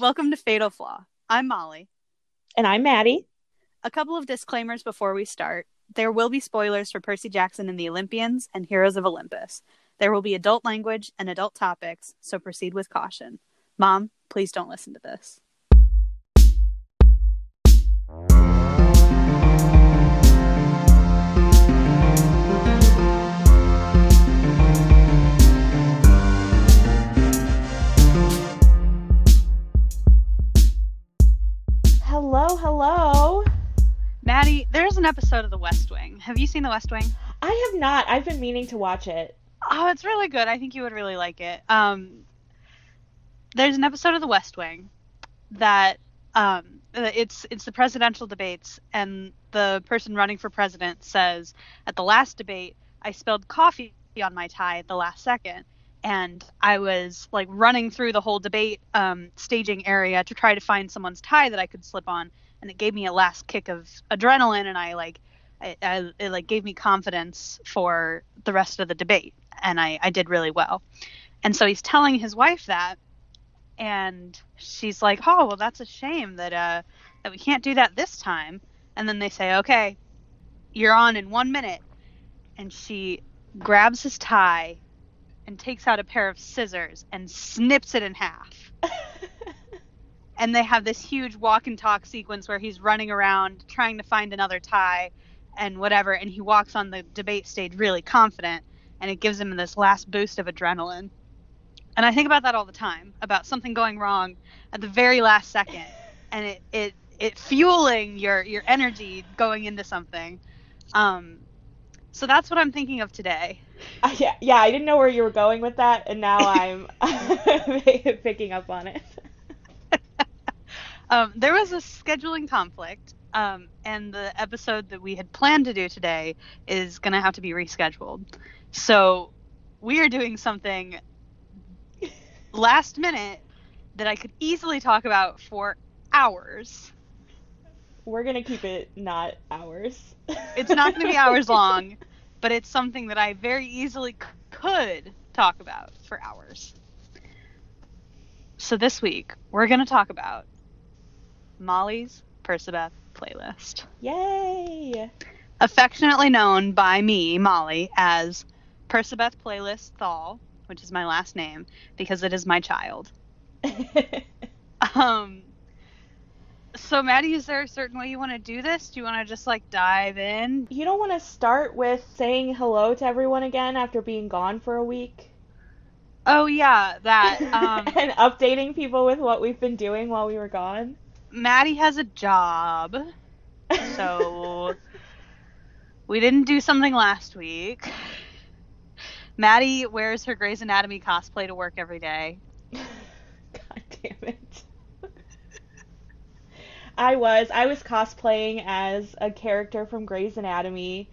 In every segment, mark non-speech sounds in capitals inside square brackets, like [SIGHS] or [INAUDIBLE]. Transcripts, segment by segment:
Welcome to Fatal Flaw. I'm Molly. And I'm Maddie. A couple of disclaimers before we start. There will be spoilers for Percy Jackson and the Olympians and Heroes of Olympus. There will be adult language and adult topics, so proceed with caution. Mom, please don't listen to this. Hello, hello. Maddie, there's an episode of The West Wing. Have you seen The West Wing? I have not. I've been meaning to watch it. Oh, it's really good. I think you would really like it. Um, there's an episode of The West Wing that um, uh, it's it's the presidential debates, and the person running for president says at the last debate, I spilled coffee on my tie at the last second, and I was like running through the whole debate um, staging area to try to find someone's tie that I could slip on, and it gave me a last kick of adrenaline, and I like. I, I, it like gave me confidence for the rest of the debate and I, I did really well and so he's telling his wife that and she's like oh well that's a shame that uh that we can't do that this time and then they say okay you're on in one minute and she grabs his tie and takes out a pair of scissors and snips it in half. [LAUGHS] And they have this huge walk and talk sequence where he's running around trying to find another tie and whatever and he walks on the debate stage really confident and it gives him this last boost of adrenaline. And i think about that all the time about something going wrong at the very last second [LAUGHS] and it it it fueling your your energy going into something. Um so that's what i'm thinking of today Uh, yeah, yeah, I didn't know where you were going with that, and now I'm [LAUGHS] picking up on it. [LAUGHS] um, there was a scheduling conflict, um, and the episode that we had planned to do today is going to have to be rescheduled. So we are doing something [LAUGHS] last minute that I could easily talk about for hours. We're gonna keep it not hours. It's not going to be hours long, but it's something that I very easily c- could talk about for hours. So this week, we're going to talk about Molly's Persebeth playlist. Yay! affectionately known by me, Molly, as Persebeth Playlist Thal, which is my last name because it is my child. [LAUGHS] Um, so Maddie, is there a certain way you want to do this? Do you want to just like dive in? you don't want to start with saying hello to everyone again after being gone for a week? Oh yeah, that. [LAUGHS] Um, and updating people with what we've been doing while we were gone? Maddie has a job, so [LAUGHS] we didn't do something last week. Maddie wears her Grey's Anatomy cosplay to work every day. [LAUGHS] God damn it. I was. I was cosplaying as a character from Grey's Anatomy.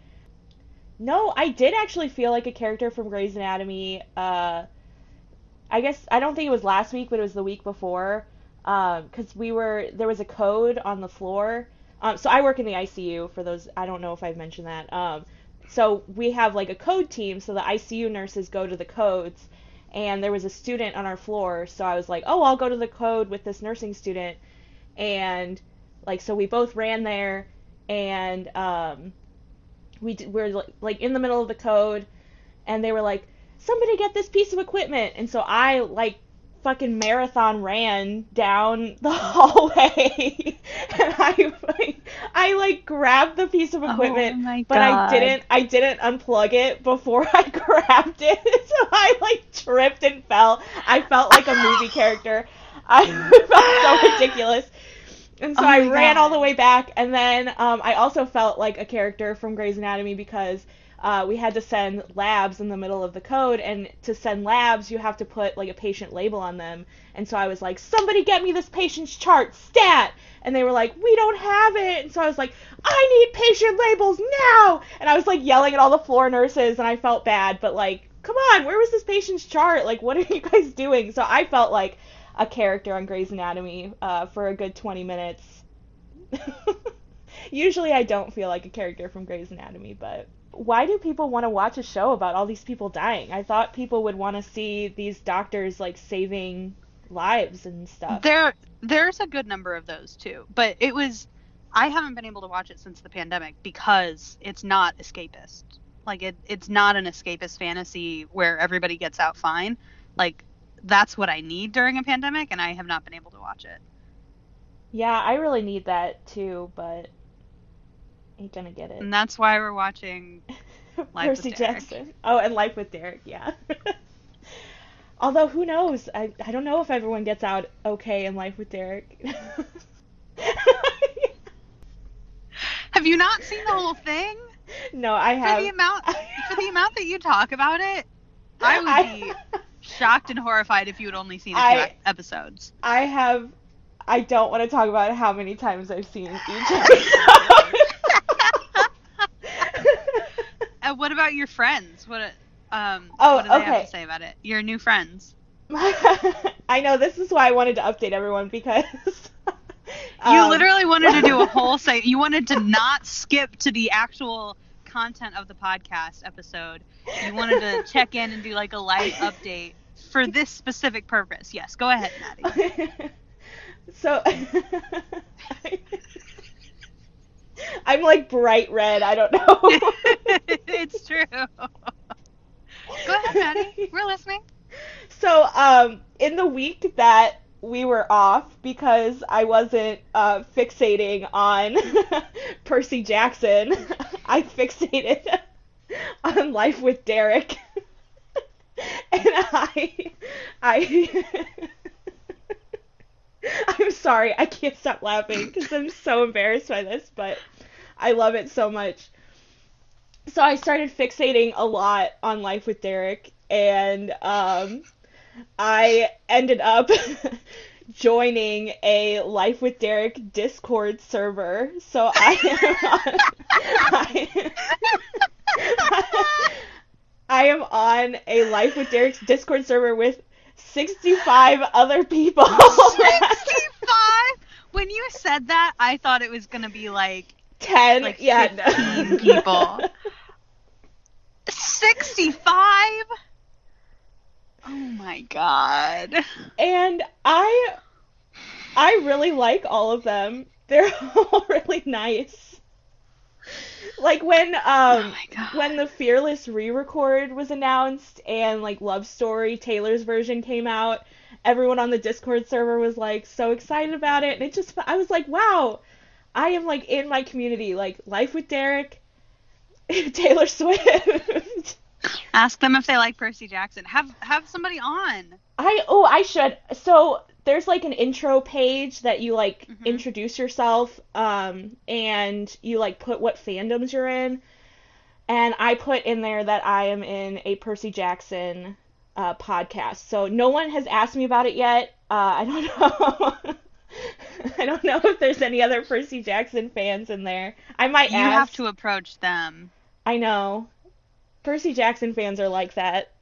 No, I did actually feel like a character from Grey's Anatomy. Uh, I guess I don't think it was last week, but it was the week before. Because we were there was a code on the floor. Um, so I work in the ICU. For those, I don't know if I've mentioned that. Um, so we have like a code team. So the ICU nurses go to the codes, and there was a student on our floor. So I was like, oh, I'll go to the code with this nursing student, and like so we both ran there, and um, we d- were like, like in the middle of the code, and they were like, somebody get this piece of equipment, and so I like fucking marathon ran down [LAUGHS] the hallway. And I like I like grabbed the piece of equipment Oh but I didn't I didn't unplug it before [LAUGHS] I grabbed it. [LAUGHS] So I like tripped and fell. I felt like a movie character. I felt so ridiculous and so Oh I ran all the way back and then um, I also felt like a character from Grey's Anatomy because uh, we had to send labs in the middle of the code, and to send labs, you have to put like a patient label on them. And so I was like, "Somebody get me this patient's chart, stat!" And they were like, "We don't have it." And so I was like, "I need patient labels now!" And I was like yelling at all the floor nurses, and I felt bad, but like, come on, where was this patient's chart? Like, what are [LAUGHS] you guys doing? So I felt like a character on Grey's Anatomy uh, for a good 20 minutes. [LAUGHS] Usually I don't feel like a character from Grey's Anatomy, but why do people want to watch a show about all these people dying? I thought people would want to see these doctors like saving lives and stuff. There there's a good number of those too. But it was I haven't been able to watch it since the pandemic because it's not escapist. Like it it's not an escapist fantasy where everybody gets out fine. Like that's what I need during a pandemic and I have not been able to watch it. Yeah, I really need that too, but ain't gonna get it. And that's why we're watching [LAUGHS] Life with Derek. Jackson. Oh, and Life with Derek, yeah. [LAUGHS] Although who knows? I I don't know if everyone gets out okay in Life with Derek. [LAUGHS] Have you not seen the whole thing? no, I have. For the amount for the amount that you talk about it, I would be shocked and horrified if you had only seen a few I- episodes. I have. I don't want to talk about how many times I've seen each [LAUGHS] episode. Uh, what about your friends? What um Oh, what do they have okay. to say about it? Your new friends. [LAUGHS] I know this is why I wanted to update everyone because You um, literally wanted to do a [LAUGHS] whole say you wanted to not skip to the actual content of the podcast episode. You wanted to [LAUGHS] check in and do like a live update for this specific purpose. Yes, go ahead, Maddie. [LAUGHS] so [LAUGHS] I'm like bright red. I don't know. it's true. Go ahead, Maddie. We're listening. So, um, in the week that we were off because I wasn't uh, fixating on [LAUGHS] Percy Jackson, [LAUGHS] I fixated [LAUGHS] on Life with Derek, and I, I. I'm sorry, I can't stop laughing because I'm so embarrassed by this, but I love it so much. So I started fixating a lot on Life with Derek, and um, I ended up [LAUGHS] joining a Life with Derek Discord server. So I am [LAUGHS] on, I, [LAUGHS] I am on a Life with Derek's Discord server with 65 other people. 65? When you said that, I thought it was going to be like 10, Like yeah, 15 no. people. 65? Oh my god. and I I really like all of them. They're [LAUGHS] all really nice. Like when um oh when the Fearless re-record was announced and like Love Story Taylor's version came out, everyone on the Discord server was like so excited about it and it just I was like, "Wow, I am like in my community, like Life with Derek, [LAUGHS] Taylor Swift." Ask them if they like Percy Jackson. Have have somebody on. I oh I should. So there's like an intro page that you like Mhm. introduce yourself, um, and you like put what fandoms you're in. And I put in there that I am in a Percy Jackson uh, podcast. So no one has asked me about it yet. Uh, I don't [LAUGHS] know. I don't know if there's any other Percy Jackson fans in there. I might You ask. have to approach them. I know. Percy Jackson fans are like that. [LAUGHS]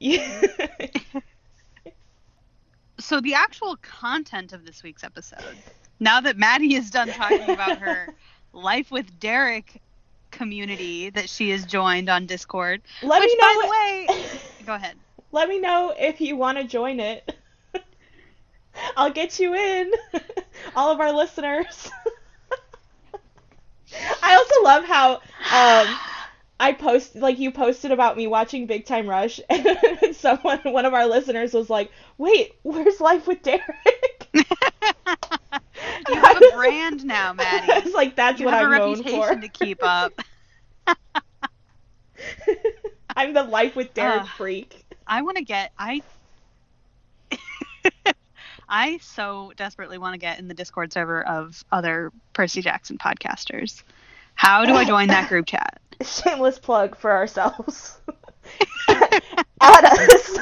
So the actual content of this week's episode. Now that Maddie is done talking about her [LAUGHS] life with Derek community that she has joined on Discord. Let which me know. by the way, [LAUGHS] go ahead. Let me know if you want to join it. I'll get you in. All of our listeners. I also love how um I post like you posted about me watching Big Time Rush [LAUGHS] and someone one of our listeners was like, "Wait, where's Life with Derek?" [LAUGHS] you have a brand now, I Maddie. [LAUGHS] was like, "That's You what I'm a known reputation for." to keep up. I'm the Life with Derek Ugh. freak. I want to get I I so desperately want to get in the Discord server of other Percy Jackson podcasters. How do I join that group chat? [LAUGHS] Shameless plug for ourselves. [LAUGHS] Add us.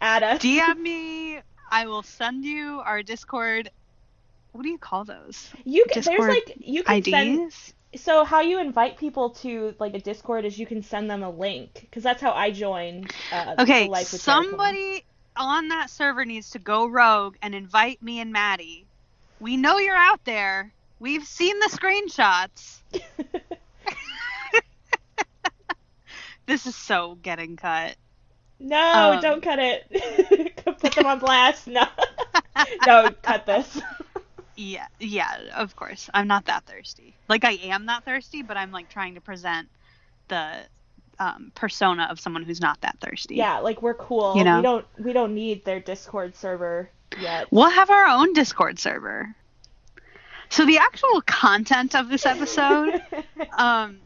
Add us. DM me. I will send you our Discord. What do you call those? You can, there's like you can send so how you invite people to like a Discord is you can send them a link because that's how I joined. Uh, Okay, the Life with Derek one. somebody on that server needs to go rogue and invite me and Maddie. We know you're out there. We've seen the screenshots. [LAUGHS] this is so getting cut. No, Um, don't cut it. [LAUGHS] Put them on blast. No. [LAUGHS] no, cut this. Yeah, yeah, of course. I'm not that thirsty. Like I am that thirsty, but I'm like trying to present the um, persona of someone who's not that thirsty. Yeah, like we're cool. You know? We don't we don't need their Discord server yet. We'll have our own Discord server. So the actual content of this episode, [LAUGHS] um,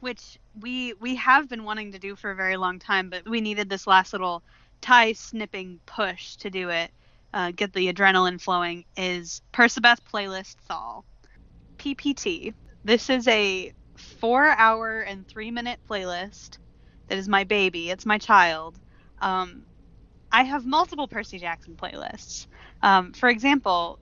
which we we have been wanting to do for a very long time, but we needed this last little tie snipping push to do it, uh, get the adrenaline flowing, is Persebeth playlist Thal. PPT. This is a four hour and three minute playlist that is my baby. It's my child. Um, I have multiple Percy Jackson playlists. Um, for example,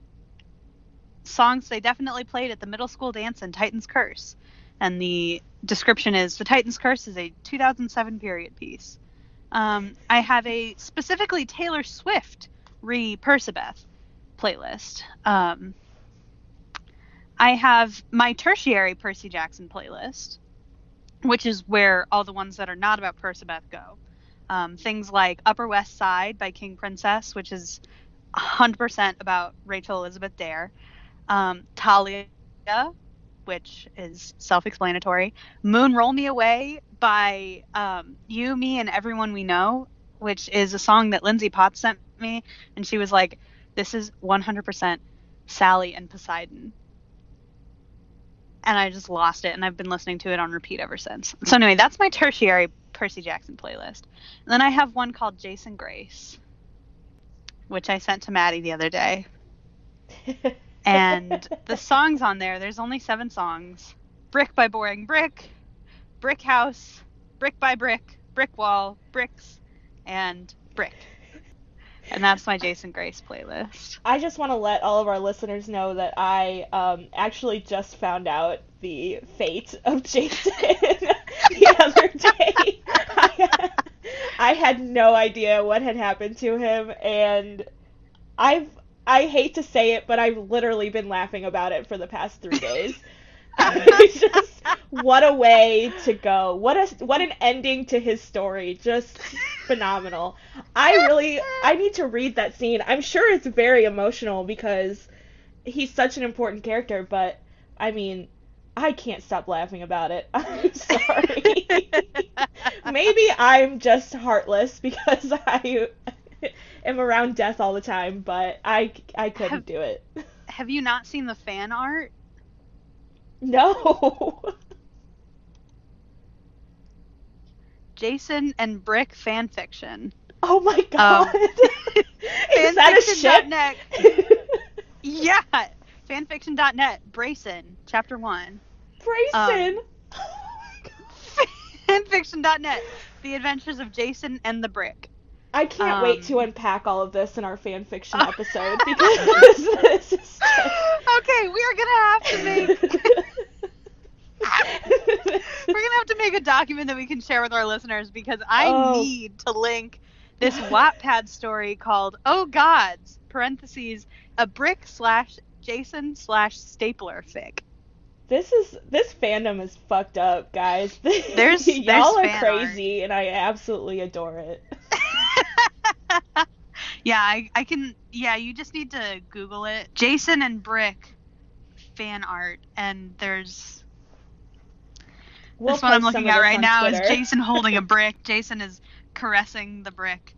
songs they definitely played at the middle school dance in Titan's Curse. And the description is The Titan's Curse is a 2007 period piece. Um, I have a specifically Taylor Swift re Persebeth playlist. Um, I have my tertiary Percy Jackson playlist, which is where all the ones that are not about Persebeth go. Um, things like Upper West Side by King Princess, which is 100% about Rachel Elizabeth Dare. Um, Talia, which is self explanatory. Moon Roll Me Away by um, You, Me, and Everyone We Know, which is a song that Lindsay Potts sent me. And she was like, This is 100% Sally and Poseidon. And I just lost it, and I've been listening to it on repeat ever since. So, anyway, that's my tertiary Percy Jackson playlist. And then I have one called Jason Grace, which I sent to Maddie the other day. [LAUGHS] And the songs on there, there's only seven songs Brick by Boring Brick, Brick House, Brick by Brick, Brick Wall, Bricks, and Brick. And that's my Jason Grace playlist. I just want to let all of our listeners know that I um, actually just found out the fate of Jason [LAUGHS] the other day. I, [LAUGHS] I had no idea what had happened to him, and I've I hate to say it, but I've literally been laughing about it for the past three [LAUGHS] days. [LAUGHS] Just what a way to go. What a what an ending to his story. Just phenomenal. I really I need to read that scene. I'm sure it's very emotional because he's such an important character, but I mean, I can't stop laughing about it. [LAUGHS] I'm sorry. Maybe I'm just heartless because I [LAUGHS] am around death all the time, but I I couldn't Have- do it. [LAUGHS] Have you not seen the fan art? No. [LAUGHS] Jason and Brick fan fiction. Oh my um, god. Is that a ship? Yeah, fanfiction.net. Brayson, chapter one. Grayson. Um, oh fanfiction.net. The Adventures of Jason and the Brick. I can't wait Um, to unpack all of this in our fan fiction [LAUGHS] episode because this, is [LAUGHS] okay, we are gonna have to make [LAUGHS] we're gonna have to make a document that we can share with our listeners because I Oh. need to link this Wattpad story called "Oh Gods" (parentheses a brick slash Jason slash stapler fic). This is this fandom is fucked up, guys. There's- y'all there's are crazy, and I absolutely adore it. Yeah, I, I can. Yeah, you just need to Google it. Jason and Brick fan art, and there's We'll this one I'm looking at right now Twitter. is Jason holding a [LAUGHS] brick. Jason is caressing the brick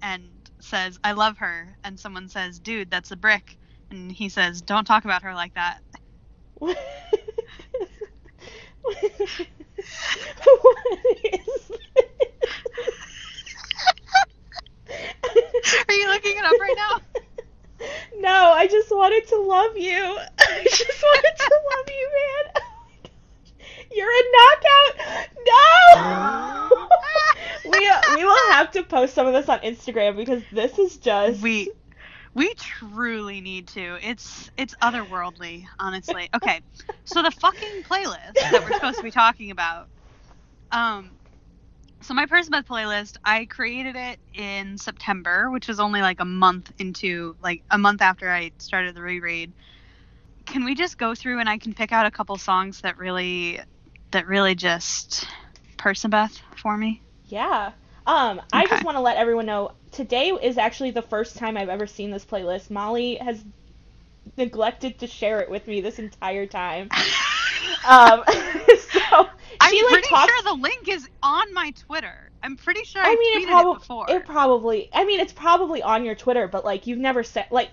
and says, "I love her." And someone says, "Dude, that's a brick." And he says, "Don't talk about her like that." [LAUGHS] what is this? [LAUGHS] Are you looking it up right now? [LAUGHS] No, I just wanted to love you. [LAUGHS] I just wanted to love you, man. Oh. You're a knockout. No. we we will have to post some of this on Instagram because this is just We we truly need to. It's it's otherworldly, honestly. Okay, so the fucking playlist that we're supposed to be talking about. Um, so my Persebeth playlist, I created it in September, which was only like a month into like a month after I started the reread. Can we just go through and I can pick out a couple songs that really that really just Persebeth for me? Yeah. Um, I just want to let everyone know today is actually the first time I've ever seen this playlist. Molly has neglected to share it with me this entire time. [LAUGHS] Um, [LAUGHS] so I'm like pretty talks. sure the link is on my Twitter. I'm pretty sure I, I mean, tweeted it, prob- before. it probably. I mean, it's probably on your Twitter, but like you've never said like.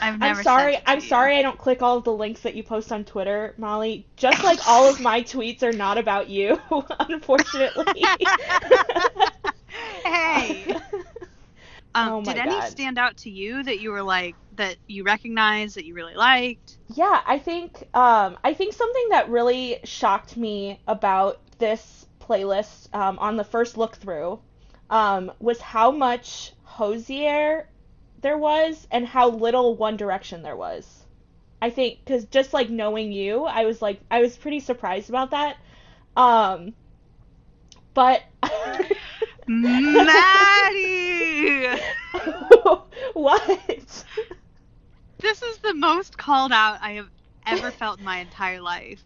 I've never I'm sorry. it I'm you. sorry. I don't click all of the links that you post on Twitter, Molly. Just like all of my tweets are not about you, [LAUGHS] unfortunately. [LAUGHS] hey. [LAUGHS] Um, Oh did any God. stand out to you that you were like that you recognized that you really liked? Yeah, I think um, I think something that really shocked me about this playlist um, on the first look through um, was how much Hozier there was and how little One Direction there was. I think because just like knowing you, I was like I was pretty surprised about that. Um, but [LAUGHS] Maddie! [LAUGHS] what? This is the most called out I have ever felt in my entire life.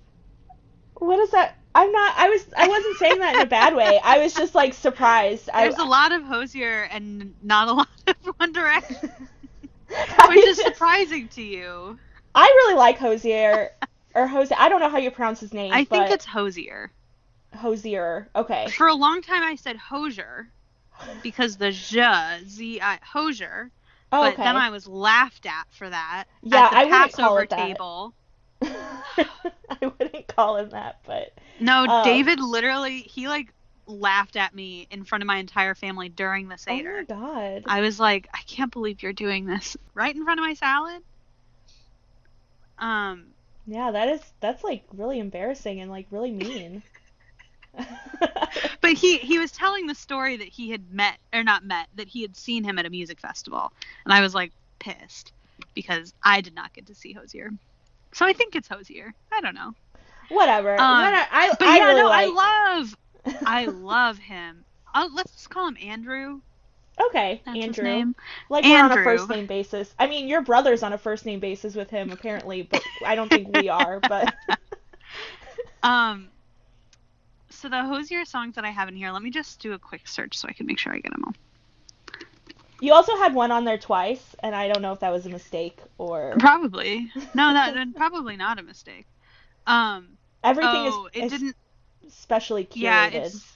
What is that? I'm not. I was. I wasn't saying that in a bad way. I was just like surprised. I, There's a lot of Hozier and not a lot [LAUGHS] of One Direction, [LAUGHS] which is just- surprising to you. I really like Hosier or Jose. I don't know how you pronounce his name. I think it's Hosier. Hosier. Okay. For a long time, I said Hosier because the zh, z i Hosier. Oh, But okay. then I was laughed at for that. Yeah, at the I wouldn't call Passover it that. table. [LAUGHS] I wouldn't call him that, but No, Oh. David literally he like laughed at me in front of my entire family during the seder. oh my god. I was like, I can't believe you're doing this [LAUGHS] right in front of my salad. Um, Yeah, that is that's like really embarrassing and like really mean. But he he was telling the story that he had met or not met that he had seen him at a music festival, and I was like pissed because I did not get to see Hozier. So I think it's Hosier. I don't know. Whatever. Um, I, I, But I yeah, really no, like. I love [LAUGHS] I love him. Oh, let's just call him Andrew. okay, That's Andrew. Like we're on a first name basis. I mean, your brother's on a first name basis with him apparently, but I don't think we are. But [LAUGHS] [LAUGHS] Um, so the Hozier songs that I have in here, let me just do a quick search so I can make sure I get them all. you also had one on there twice, and I don't know if that was a mistake or Probably. No, [LAUGHS] that probably not a mistake. Um, everything oh, is, it didn't. specially curated. Yeah, it's.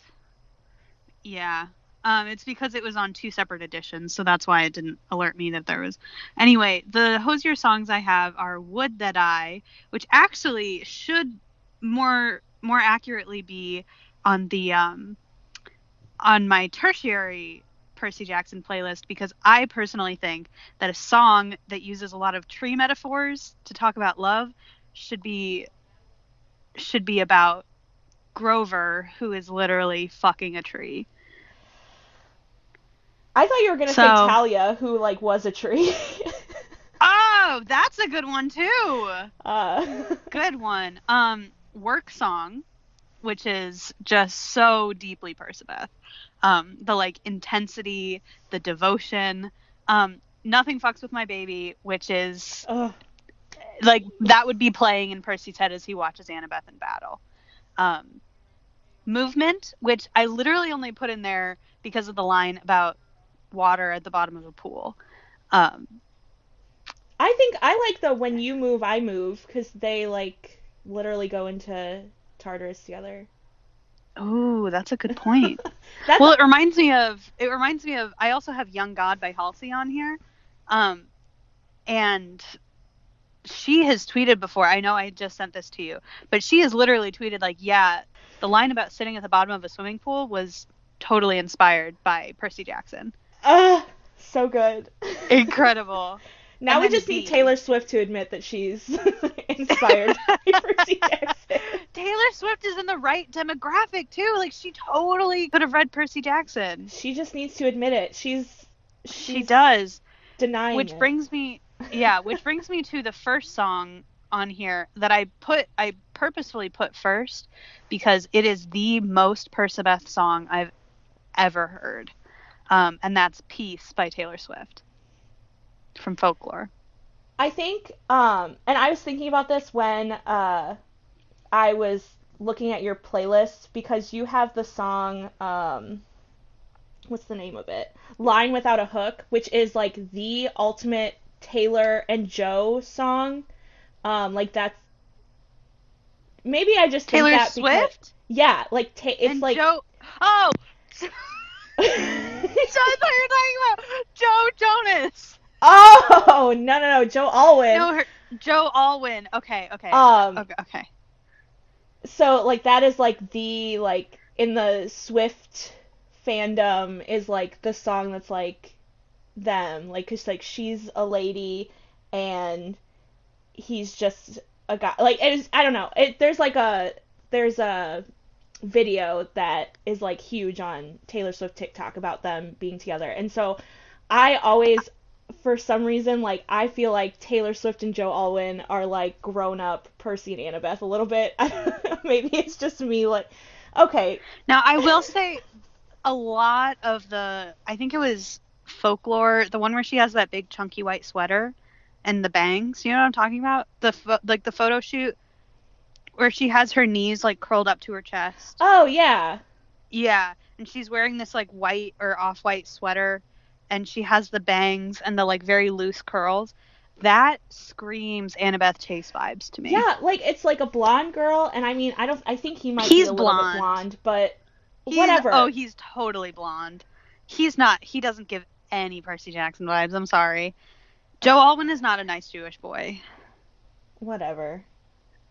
Yeah. Um, it's because it was on two separate editions, so that's why it didn't alert me that there was. Anyway, the Hozier songs I have are "Would That I," which actually should more more accurately be on the um on my tertiary Percy Jackson playlist because I personally think that a song that uses a lot of tree metaphors to talk about love should be should be about Grover who is literally fucking a tree. I thought you were gonna So- say Thalia, who like was a tree. Oh, that's a good one too. [LAUGHS] uh, Good one. Um, work song, which is just so deeply Perciveth. Um, the like intensity, the devotion. Um, nothing fucks with my baby, which is ugh. like that would be playing in Percy's head as he watches Annabeth in battle. Um, movement, which I literally only put in there because of the line about water at the bottom of a pool. Um, I think I like the when you move, I move because they like literally go into Tartarus together. oh, that's a good point. [LAUGHS] Well, it reminds me of it reminds me of I also have Young God by Halsey on here. Um and she has tweeted before. I know I just sent this to you, but she has literally tweeted like, yeah, the line about sitting at the bottom of a swimming pool was totally inspired by Percy Jackson. uh, so good. Incredible. [LAUGHS] now we just need Taylor Swift to admit that she's [LAUGHS] inspired by Percy Jackson. Taylor Swift is in the right demographic too. Like she totally could have read Percy Jackson. She just needs to admit it. She's She does. denying which it. brings me yeah which brings me to the first song on here that i put i purposefully put first because it is the most persebeth song i've ever heard um, and that's peace by taylor swift from folklore I think, um, and I was thinking about this when uh, I was looking at your playlist because you have the song, um, what's the name of it? Line Without a Hook, which is like the ultimate Taylor and Joe song. Um, like that's maybe I just Taylor think that Swift. Because, yeah, like ta- it's and like Joe. Oh. [LAUGHS] [LAUGHS] so I thought you were talking about Joe Jonas. Oh [LAUGHS] no no no Joe Alwyn. No, her, Joe Alwyn. Okay, okay. Um, okay, okay. so like that is like the like in the Swift fandom is like the song that's like them like cuz like she's a lady and he's just a guy like it's I don't know it there's like a there's a video that is like huge on Taylor Swift TikTok about them being together and so I always for some reason like I feel like Taylor Swift and Joe Alwyn are like grown up Percy and Annabeth a little bit [LAUGHS] maybe it's just me like okay Now I will say, a lot of the I think it was folklore, the one where she has that big chunky white sweater and the bangs. You know what I'm talking about? The pho- like the photo shoot where she has her knees like curled up to her chest. oh yeah Yeah, and she's wearing this like white or off-white sweater, and she has the bangs and the like very loose curls. That screams Annabeth Chase vibes to me. Yeah, like it's like a blonde girl, and I mean, I don't, I think he might He's be a little blonde. bit blonde, but He's- whatever. Oh, he's totally blonde. He's not. He doesn't give any Percy Jackson vibes. I'm sorry. Joe Alwyn is not a nice Jewish boy. whatever.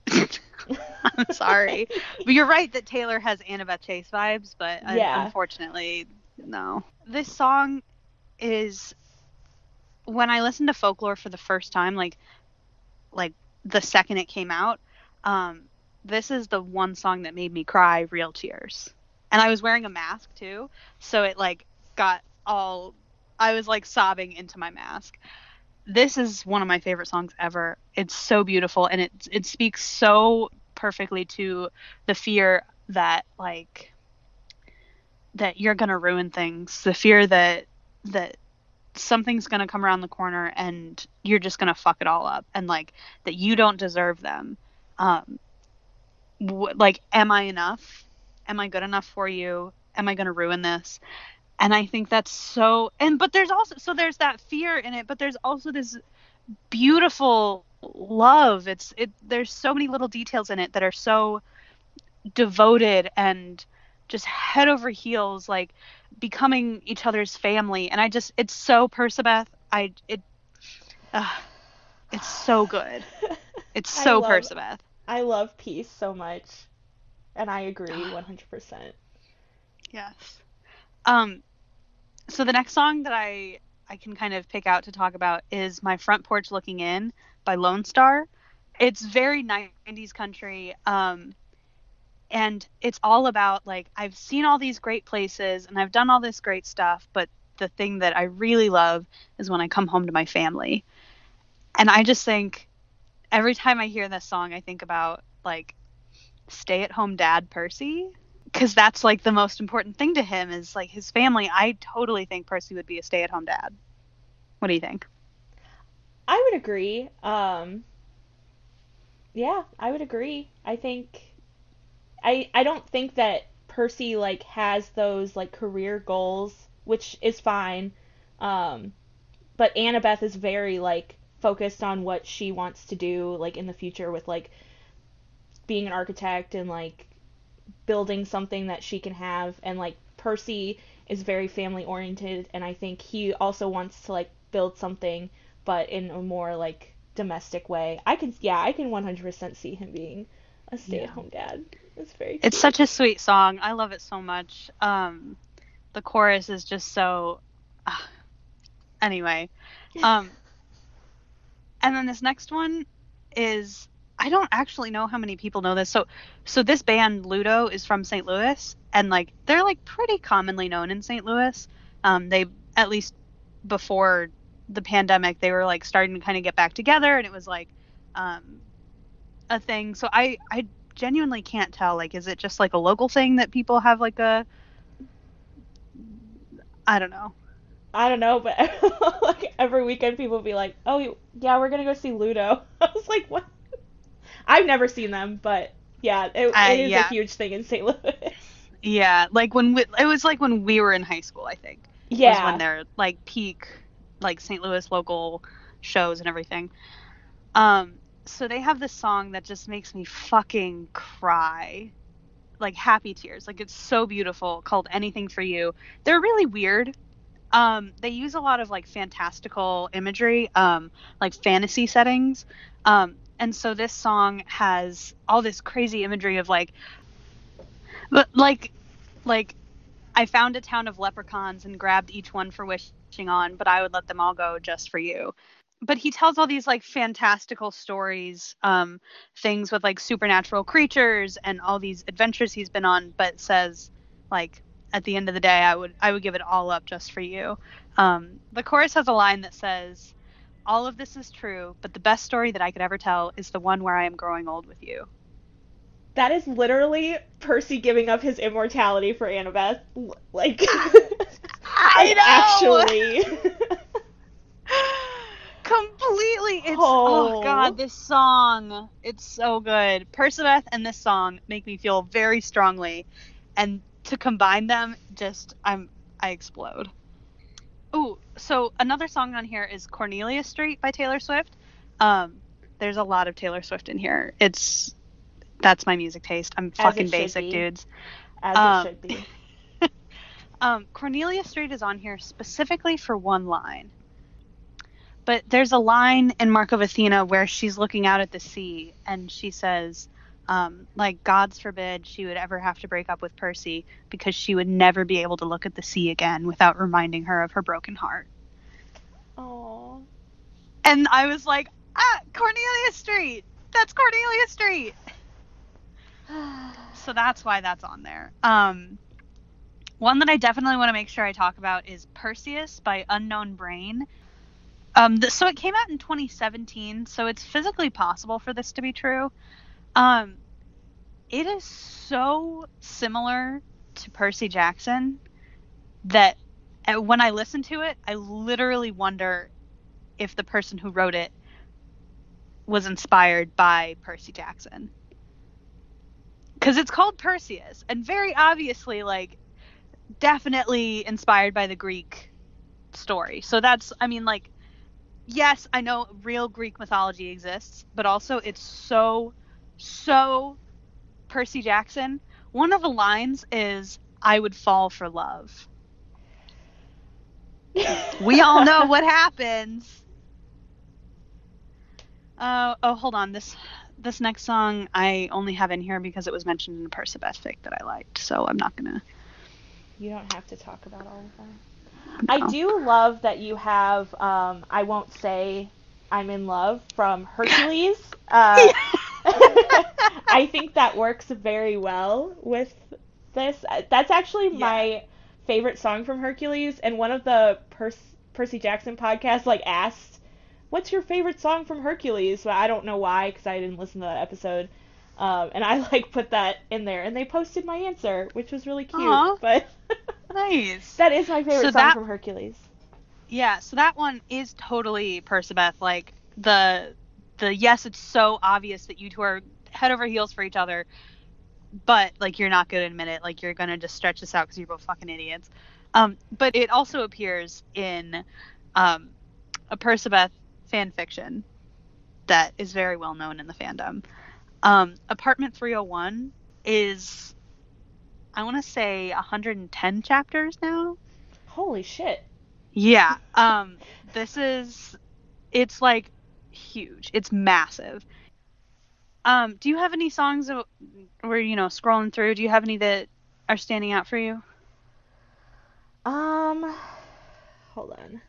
[LAUGHS] I'm sorry, [LAUGHS] but you're right that Taylor has Annabeth Chase vibes, but uh, Yeah. unfortunately, no. This song is when I listened to folklore for the first time, like like the second it came out. Um, this is the one song that made me cry real tears, and I was wearing a mask too, so it like got all. I was like sobbing into my mask this is one of my favorite songs ever. It's so beautiful and it it speaks so perfectly to the fear that like that you're going to ruin things, the fear that that something's going to come around the corner and you're just going to fuck it all up and like that you don't deserve them. Um like am I enough? Am I good enough for you? Am I going to ruin this? and i think that's so and but there's also so there's that fear in it but there's also this beautiful love it's it there's so many little details in it that are so devoted and just head over heels like becoming each other's family. And i just it's so persebeth i it uh, it's so good. [LAUGHS] It's I so love- persebeth I love peace so much, and I agree 100%. Yes. Um so the next song that I I can kind of pick out to talk about is My Front Porch Looking In by Lonestar. It's very 90s country. Um and it's all about like I've seen all these great places and I've done all this great stuff, but the thing that I really love is when I come home to my family. And I just think every time I hear this song I think about like stay-at-home dad Percy because that's like the most important thing to him is like his family. I totally think Percy would be a stay-at-home dad. What do you think? I would agree. Um, yeah, I would agree. I think I I don't think that Percy like has those like career goals, which is fine. Um, but Annabeth is very like focused on what she wants to do like in the future with like being an architect and like building something that she can have and like Percy is very family oriented and I think he also wants to like build something but in a more like domestic way. I can yeah, I can 100% see him being a stay-at-home dad. It's very It's such a sweet song. I love it so much. Um, the chorus is just so. Uh, anyway, um, and then this next one is I don't actually know how many people know this. So so this band Ludo is from St. Louis and like they're like pretty commonly known in St. Louis. Um, they at least before the pandemic they were like starting to kind of get back together and it was like um, a thing. So I I genuinely can't tell like is it just like a local thing that people have like a I don't know. I don't know, but [LAUGHS] like every weekend people be like, "Oh, yeah, we're to go see Ludo." [LAUGHS] I was like, "What?" I've never seen them, but yeah, it, I- it is yeah. a huge thing in St. Louis. Yeah, like when we, it was like when we were in high school, I think. Was Yeah. when they're like peak, like St. Louis local shows and everything. Um, so they have this song that just makes me fucking cry, like happy tears. Like it's so beautiful, called "Anything for You." They're really weird. Um, they use a lot of like fantastical imagery, um, like fantasy settings. Um, and so this song has all this crazy imagery of like, but like, like I found a town of leprechauns and grabbed each one for wishing on, but I would let them all go just for you. But he tells all these like fantastical stories, um, things with like supernatural creatures and all these adventures he's been on, but says like at the end of the day I would I would give it all up just for you. Um, the chorus has a line that says, All of this is true, but the best story that I could ever tell is the one where I am growing old with you. That is literally Percy giving up his immortality for Annabeth. Like, [LAUGHS] [LAUGHS] I know! actually. Completely. It's oh. Oh. god, this song. It's so good. Persebeth and this song make me feel very strongly. And to combine them, just I'm I explode. Ooh, so another song on here is Cornelia Street by Taylor Swift. Um, there's a lot of Taylor Swift in here. It's that's my music taste. I'm fucking basic, be. dudes. As Um, it should be. [LAUGHS] Um, Cornelia Street is on here specifically for one line. But there's a line in Mark of Athena where she's looking out at the sea and she says, um, like, God's forbid she would ever have to break up with Percy because she would never be able to look at the sea again without reminding her of her broken heart. Oh. And I was like, ah, Cornelia Street! That's Cornelia Street! [SIGHS] So that's why that's on there. Um, one that I definitely want to make sure I talk about is Perseus by Unknown Brain. Um, th- so it came out in 2017, so it's physically possible for this to be true. Um, it is so similar to Percy Jackson that uh, when I listen to it, I literally wonder if the person who wrote it was inspired by Percy Jackson. Because it's called Perseus, and very obviously, like, definitely inspired by the Greek story. So that's, I mean, like, yes, I know real Greek mythology exists, but also it's so, so Percy Jackson. One of the lines is, I would fall for love. We all know what happens. [LAUGHS] Uh, oh, hold on. This this next song I only have in here because it was mentioned in a Persebeth fic that I liked, so I'm not gonna. You don't have to talk about all of that. I do love that you have um, I won't say I'm in love from Hercules. [LAUGHS] Uh, [LAUGHS] I think that works very well with this. Uh, That's actually my favorite song from Hercules, and one of the Pers- Percy Jackson podcasts like asked, "What's your favorite song from Hercules?" But I don't know why because I didn't listen to that episode. Um, and I like put that in there, and they posted my answer, which was really cute. Aw. But [LAUGHS] Nice. that is my favorite So song that- from Hercules. Yeah, so that one is totally Persebeth. Like the the yes, it's so obvious that you two are head over heels for each other, but like you're not gonna admit it. Like you're gonna just stretch this out because you're both fucking idiots. Um, but it also appears in um, a Persebeth fan fiction that is very well known in the fandom. Um, Apartment 301 is, I want to say, 110 chapters now. Holy shit. Yeah. Um this is it's like huge. It's massive. Um do you have any songs that where you know scrolling through, do you have any that are standing out for you? Um, hold on.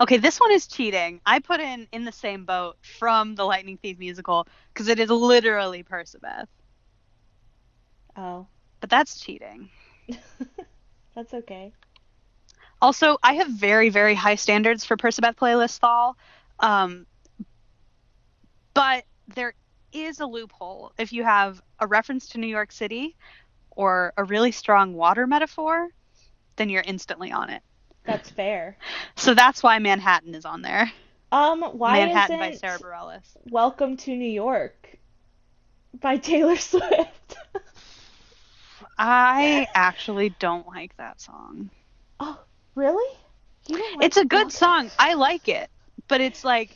Okay, this one is cheating. I put in in the same boat from the Lightning Thief musical because it is literally Persebeth. Oh, But that's cheating. [LAUGHS] that's okay. Also, I have very, very high standards for Persebeth playlist Thal. Um, but there is a loophole if you have a reference to New York City or a really strong water metaphor, then you're instantly on it. That's fair. So that's why Manhattan is on there. Um, why Manhattan by Sara Bareilles. Welcome to New York by Taylor [LAUGHS] Swift. I actually don't like that song. oh, really? You don't like It's a good song. I like it, but it's like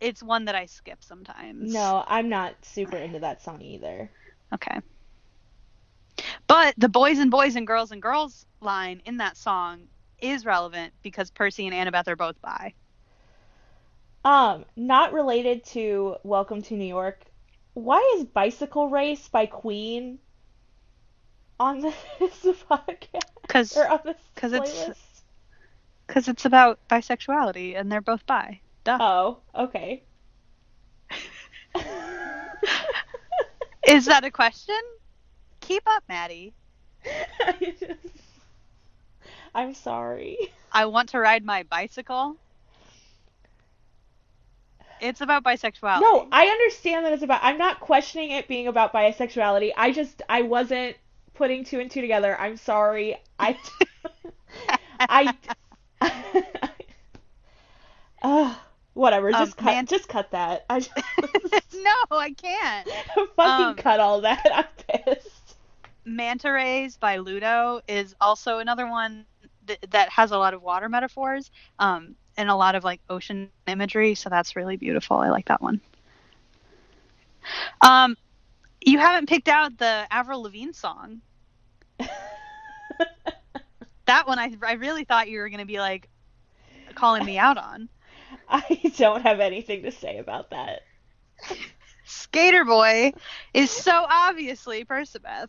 it's one that I skip sometimes. No, I'm not super into that song either. Okay. But the boys and boys and girls and girls line in that song is relevant because Percy and Annabeth are both bi. Um, not related to Welcome to New York. Why is Bicycle Race by Queen on [LAUGHS] this podcast Cuz or on this 'Cause it's- cuz it's about bisexuality and they're both bi. Duh. Oh, okay. [LAUGHS] Is that a question? Keep up, Maddie. [LAUGHS] Just- I'm sorry. I want to ride my bicycle. It's about bisexuality. No, I understand that it's about. I'm not questioning it being about bisexuality. I just I wasn't putting two and two together. I'm sorry. I [LAUGHS] I uh, whatever. Just Um, cut. man- just cut that. I just, [LAUGHS] no, I can't. [LAUGHS] fucking Um, cut all that. I'm pissed. Manta Rays by Ludo is also another one th- that has a lot of water metaphors um, and a lot of like ocean imagery. So that's really beautiful. I like that one. Um, you haven't picked out the Avril Lavigne song. [LAUGHS] That one, I, I really thought you were going to be like calling me out on. [LAUGHS] I don't have anything to say about that. [LAUGHS] Skater Boy is so obviously Percabeth.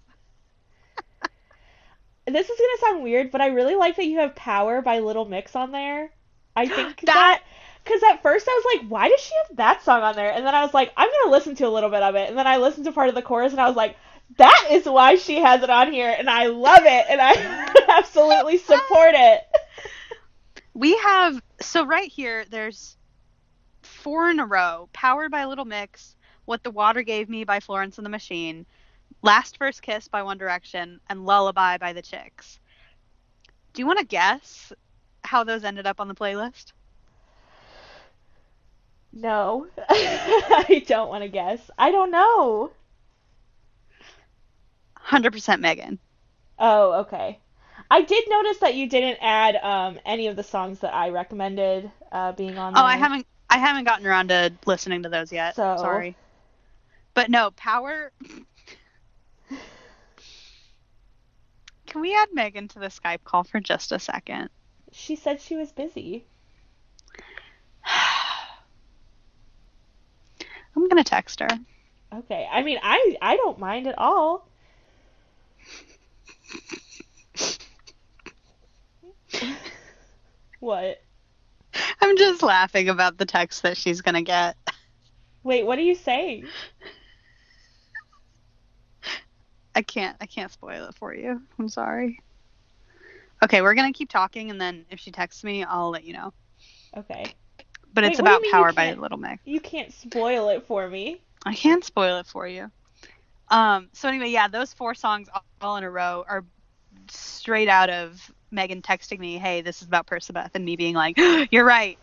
This is gonna sound weird, but I really like that you have "Power" by Little Mix on there. I [GASPS] think That- because at first I was like, why does she have that song on there? And then I was like, I'm gonna listen to a little bit of it, and then I listened to part of the chorus, and I was like, that is why she has it on here, and I love it, and I [LAUGHS] absolutely support it. [LAUGHS] We have so right here there's four in a row. Powered by Little Mix, What the Water Gave Me by Florence and the Machine, Last First Kiss by One Direction, and Lullaby by the Chicks. Do you want to guess how those ended up on the playlist? No, [LAUGHS] I don't want to guess. I don't know. 100% Megan. Oh, okay. I did notice that you didn't add um, any of the songs that I recommended uh, being on there. Oh, I haven't I haven't gotten around to listening to those yet. So- Sorry. But no, Power Can we add Megan to the Skype call for just a second? She said she was busy. [SIGHS] I'm gonna text her. Okay. I mean, I I don't mind at all. [LAUGHS] what? I'm just laughing about the text that she's gonna get. Wait, what are you saying? I can't I can't spoil it for you. I'm sorry. Okay, we're gonna keep talking and then if she texts me, I'll let you know. Okay. But Wait, it's what do you about Power by Little Mix. You can't spoil it for me. I can spoil it for you. Um, so anyway, yeah, those four songs all- in a row are straight out of Megan texting me, "Hey, this is about Percabeth," and me being like, [GASPS] "You're right."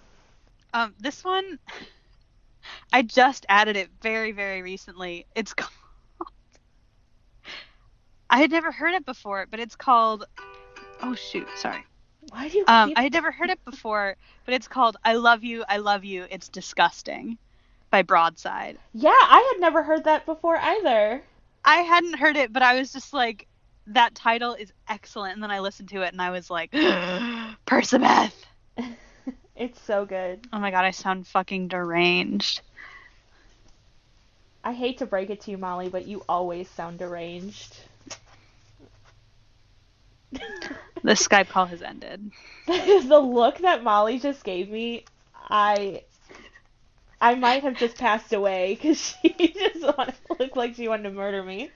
Um, this one, [LAUGHS] I just added it very, very recently. It's [LAUGHS] called. I had never heard it before, but it's called. Oh shoot, sorry. Why do you Um, keep I had never heard it before, but it's called "I Love You, I Love You, It's Disgusting" by Broadside. Yeah, I had never heard that before either. I hadn't heard it, but I was just like, that title is excellent. And then I listened to it and I was like, [GASPS] Percabeth. [LAUGHS] it's so good. Oh my god, I sound fucking deranged. I hate to break it to you, Molly, but you always sound deranged. [LAUGHS] The Skype call has ended. [LAUGHS] the look that Molly just gave me, I I might have just passed away because [LAUGHS] she just wanted, looked like she wanted to murder me.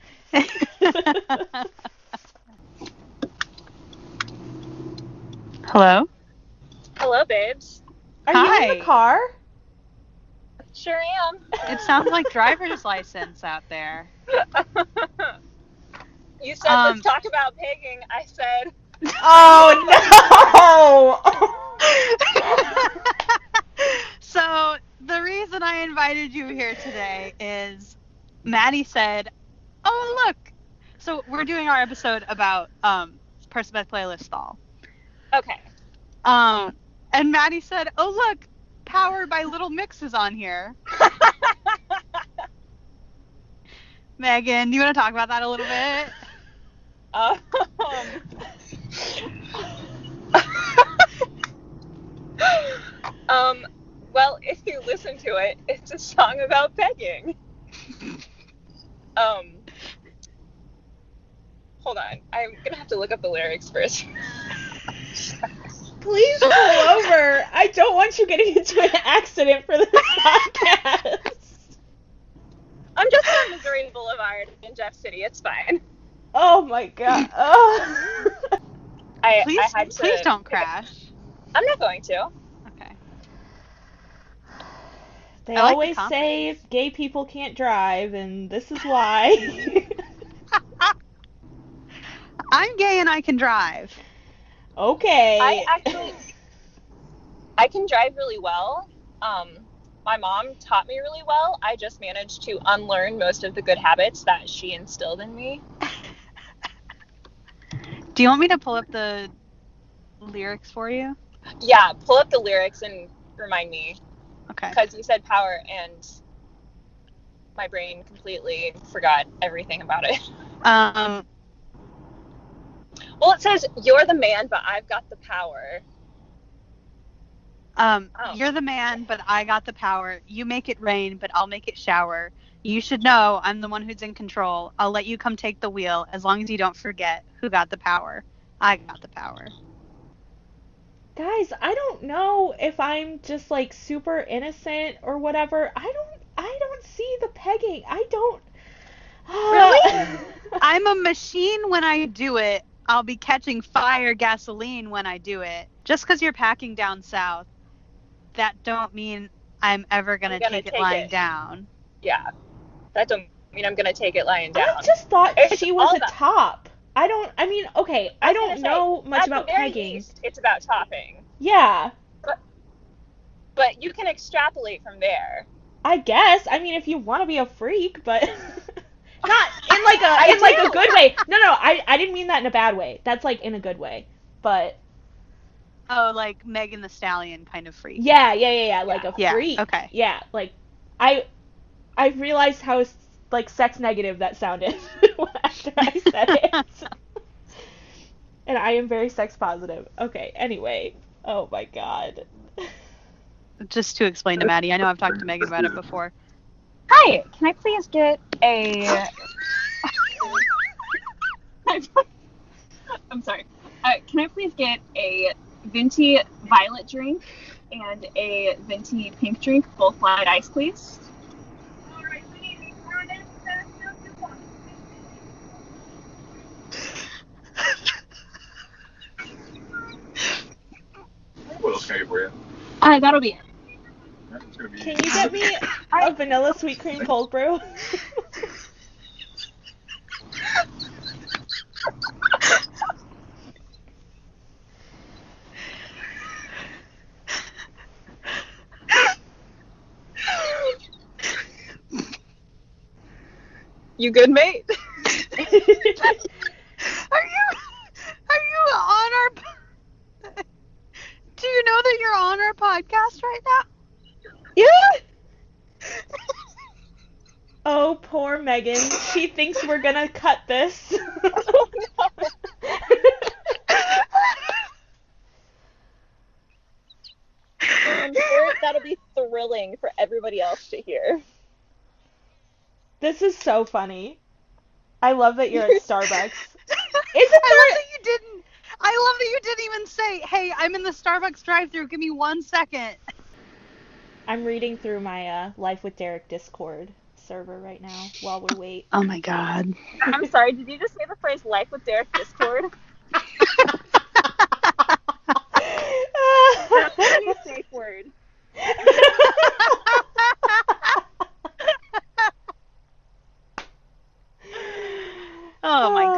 Hello? Hello, babes. Are you in Hi. the car? Sure am. It sounds like driver's license out there. You said Um, let's talk about pegging. I said [LAUGHS] Oh [LAUGHS] no! [LAUGHS] so, the reason I invited you here today is Maddie said, "Oh look." So we're doing our episode about um Percabeth playlist stall. Okay. Um, and Maddie said, "Oh look, Powered by Little Mix is on here." Megan, do you want to talk about that a little bit? Um, [LAUGHS] um, well, if you listen to it, it's a song about begging. Um, hold on, I'm gonna have to look up the lyrics first. Please pull over. I don't want you getting into an accident for this podcast. I'm just on Missouri Boulevard in Jeff City. It's fine. Oh my god. [LAUGHS] Oh. I, Please, I had to. please don't crash. I'm not going to. Okay. They I like the always confidence. say gay people can't drive, and this is [LAUGHS] why. [LAUGHS] I'm gay and I can drive. okay. I actually, I can drive really well. Um, my mom taught me really well. I just managed to unlearn most of the good habits that she instilled in me. Do you want me to pull up the lyrics for you? Yeah, pull up the lyrics and remind me Okay. because you said power and my brain completely forgot everything about it. [LAUGHS] Um, Well, it says you're the man, but I've got the power. um, Oh. you're the man, but I got the power. You make it rain, but I'll make it shower. You should know I'm the one who's in control. I'll let you come take the wheel as long as you don't forget who got the power. I got the power. Guys, I don't know if I'm just like super innocent or whatever. I don't I don't see the pegging. I don't Really? [SIGHS] I'm a machine when I do it. I'll be catching fire gasoline when I do it. Just because you're packing down south, that don't mean I'm ever gonna, I'm take it lying it. down. Yeah, that don't mean I'm gonna take it lying down. I just thought It's she was a about- top. I don't I mean, okay, I was don't gonna say, know much about pegging. least, it's about topping, Yeah. but but you can extrapolate from there. I guess. I mean, if you want to be a freak, but [LAUGHS] not in like a [LAUGHS] I in like a good way. No, no, I I didn't mean that in a bad way. That's like in a good way. But Oh, like Megan Thee Stallion kind of freak. yeah, yeah, yeah, yeah, like a Yeah, freak. okay. Yeah, like I I realized how like sex negative that sounded [LAUGHS] after I said it. [LAUGHS] and I am very sex positive. Okay, anyway. Oh my god. Just to explain to Maddie, I know I've talked to Megan about it before. Hi, can I please get a? [LAUGHS] I'm sorry. Uh, can I please get a venti violet drink and a venti pink drink, both light ice, please? What else can I get for you? Uh, that'll be it. It's gonna be. Can you get me a vanilla sweet cream cold brew? You good, mate? [LAUGHS] Are you are you on our po- Do you know that you're on our podcast right now? Yeah. Oh, poor Megan. She thinks we're gonna cut this. [LAUGHS] I'm sure that'll be thrilling for everybody else to hear. this is so funny. I love that you're at [LAUGHS] Starbucks. I Isn't love there? that you didn't. I love that you didn't even say, "Hey, I'm in the Starbucks drive-through. Give me one second. I'm reading through my uh, Life with Derek Discord server right now while we wait. Oh my god. I'm sorry, did you just say the phrase life with Derek Discord? [LAUGHS] That's a safe word. [LAUGHS] Oh my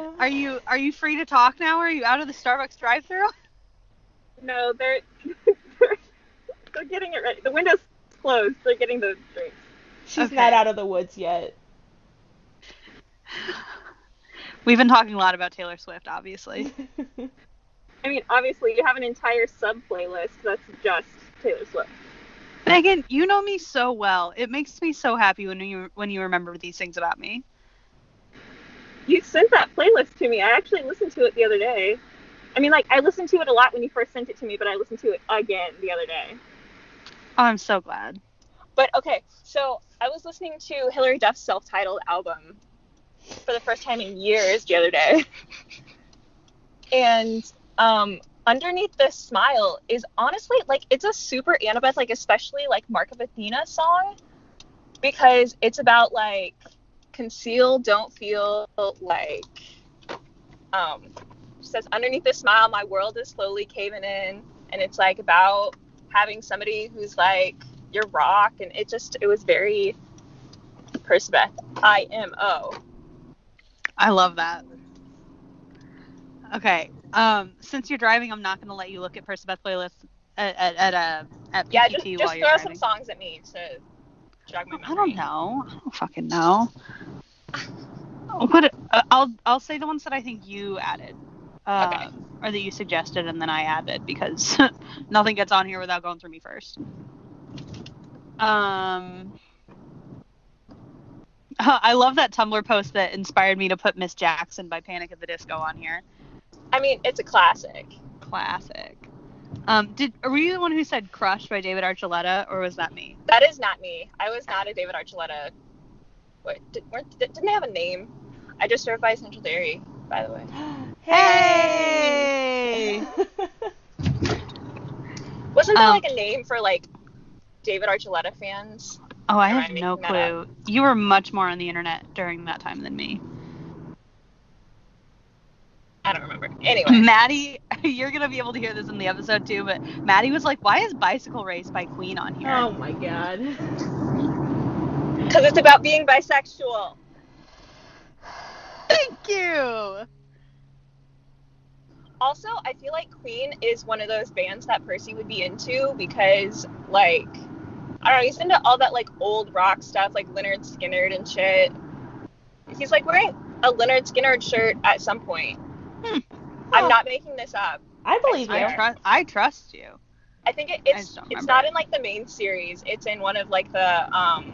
god. Are you are you free to talk now? Are you out of the Starbucks drive-through? [LAUGHS] No, they're [LAUGHS] they're getting it ready. The window's closed. They're getting the drinks. She's Okay. not out of the woods yet. [LAUGHS] We've been talking a lot about Taylor Swift, obviously. I mean, obviously, you have an entire sub playlist that's just Taylor Swift. Megan, you know me so well. It makes me so happy when you when you remember these things about me. You sent that playlist to me. I actually listened to it the other day. I mean, like, I listened to it a lot when you first sent it to me, but I listened to it again the other day. Oh, I'm so glad. But okay, so I was listening to Hilary Duff's self-titled album for the first time in years the other day, [LAUGHS] and um, underneath this smile is honestly like it's a super Annabeth, like especially like Mark of Athena song, because it's about like conceal, don't feel like um says underneath this smile my world is slowly caving in and it's like about having somebody who's like your rock and it just it was very Percabeth I M O. I love that. Okay. Um, since you're driving, I'm not going to let you look at Percabeth playlist at at at, uh, at PPT Yeah, just, while just you're throw some songs at me to jog my memory. I don't know. I don't fucking know. What? Uh, I'll I'll say the ones that I think you added, um, Okay. or that you suggested, and then I added because [LAUGHS] nothing gets on here without going through me first. Um. [LAUGHS] I love that Tumblr post that inspired me to put Miss Jackson by Panic at the Disco on here. I mean, it's a classic. Classic. Um, did were you the one who said "Crush" by David Archuleta, or was that me? That is not me. I was not a David Archuleta. Wait, did, weren't, didn't they have a name? I just served by Central Dairy, by the way. [GASPS] Hey! [LAUGHS] Wasn't there Um, like a name for like David Archuleta fans? Oh, I have no clue. You were much more on the internet during that time than me. I don't remember. Anyway, Maddie, [LAUGHS] you're gonna be able to hear this in the episode too, but Maddie was like, "Why is Bicycle Race by Queen on here?" oh my god. because it's about being bisexual. [SIGHS] Thank you. Also, I feel like Queen is one of those bands that Percy would be into because, like, I don't know, he's into all that like old rock stuff, like Lynyrd Skynyrd and shit. He's like wearing a Lynyrd Skynyrd shirt at some point. Hmm. I'm not making this up. I believe I you. swear. trust. I trust you. I think it, it's just don't it's not it. in like the main series. It's in one of like the um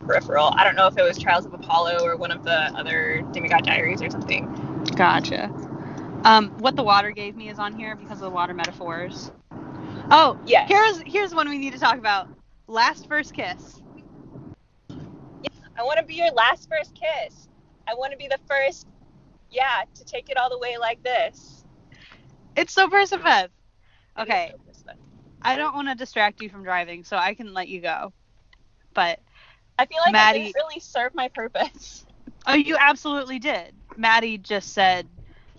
peripheral. I don't know if it was Trials of Apollo or one of the other Demigod Diaries or something. Gotcha. Um, what the water gave me is on here because of the water metaphors. Oh, yeah. here's here's one we need to talk about. Last first kiss. I want to be your last first kiss. I want to be the first, yeah, to take it all the way like this. It's so Persephone. Okay, so I don't want to distract you from driving, so I can let you go. But I feel like Maddie- I didn't really serve my purpose. [LAUGHS] oh, you absolutely did. Maddie just said,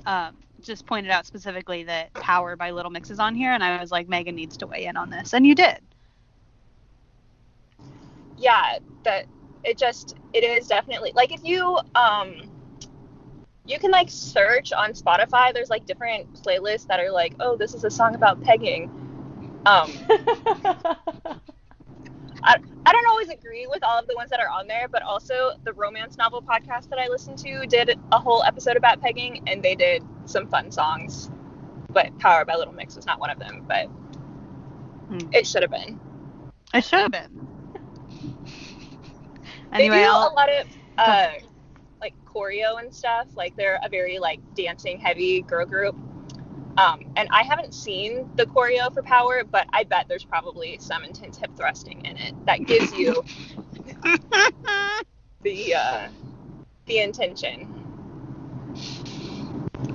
um, just pointed out specifically that "Power" by Little Mix is on here, and I was like, Megan needs to weigh in on this, and you did. Yeah, that it just it is definitely like if you um you can like search on Spotify. There's like different playlists that are like, oh, this is a song about pegging. Um, [LAUGHS] I, I don't always agree with all of the ones that are on there, but also the romance novel podcast that I listened to did a whole episode about pegging, and they did some fun songs. But Power by Little Mix was not one of them, but Hmm. it should have been. It should have been. They do a lot of uh, choreo and stuff. Like they're a very like dancing heavy girl group. Um, and I haven't seen the choreo for Power, but I bet there's probably some intense hip thrusting in it that gives you [LAUGHS] the uh, the intention.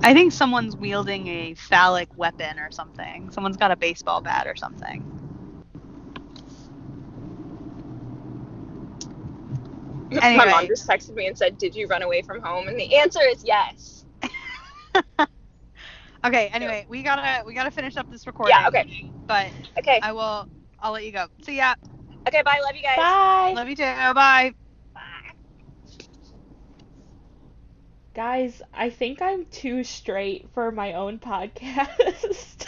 I think someone's wielding a phallic weapon or something. Someone's got a baseball bat or something. My mom just texted me and said, "Did you run away from home?" And the answer is yes. [LAUGHS] Okay. Anyway, we gotta we gotta finish up this recording. Yeah. Okay. But Okay. I will. I'll let you go. See ya. Okay. Bye. Love you guys. Bye. Love you too. Bye. Bye. Guys, I think I'm too straight for my own [LAUGHS] podcast. [LAUGHS]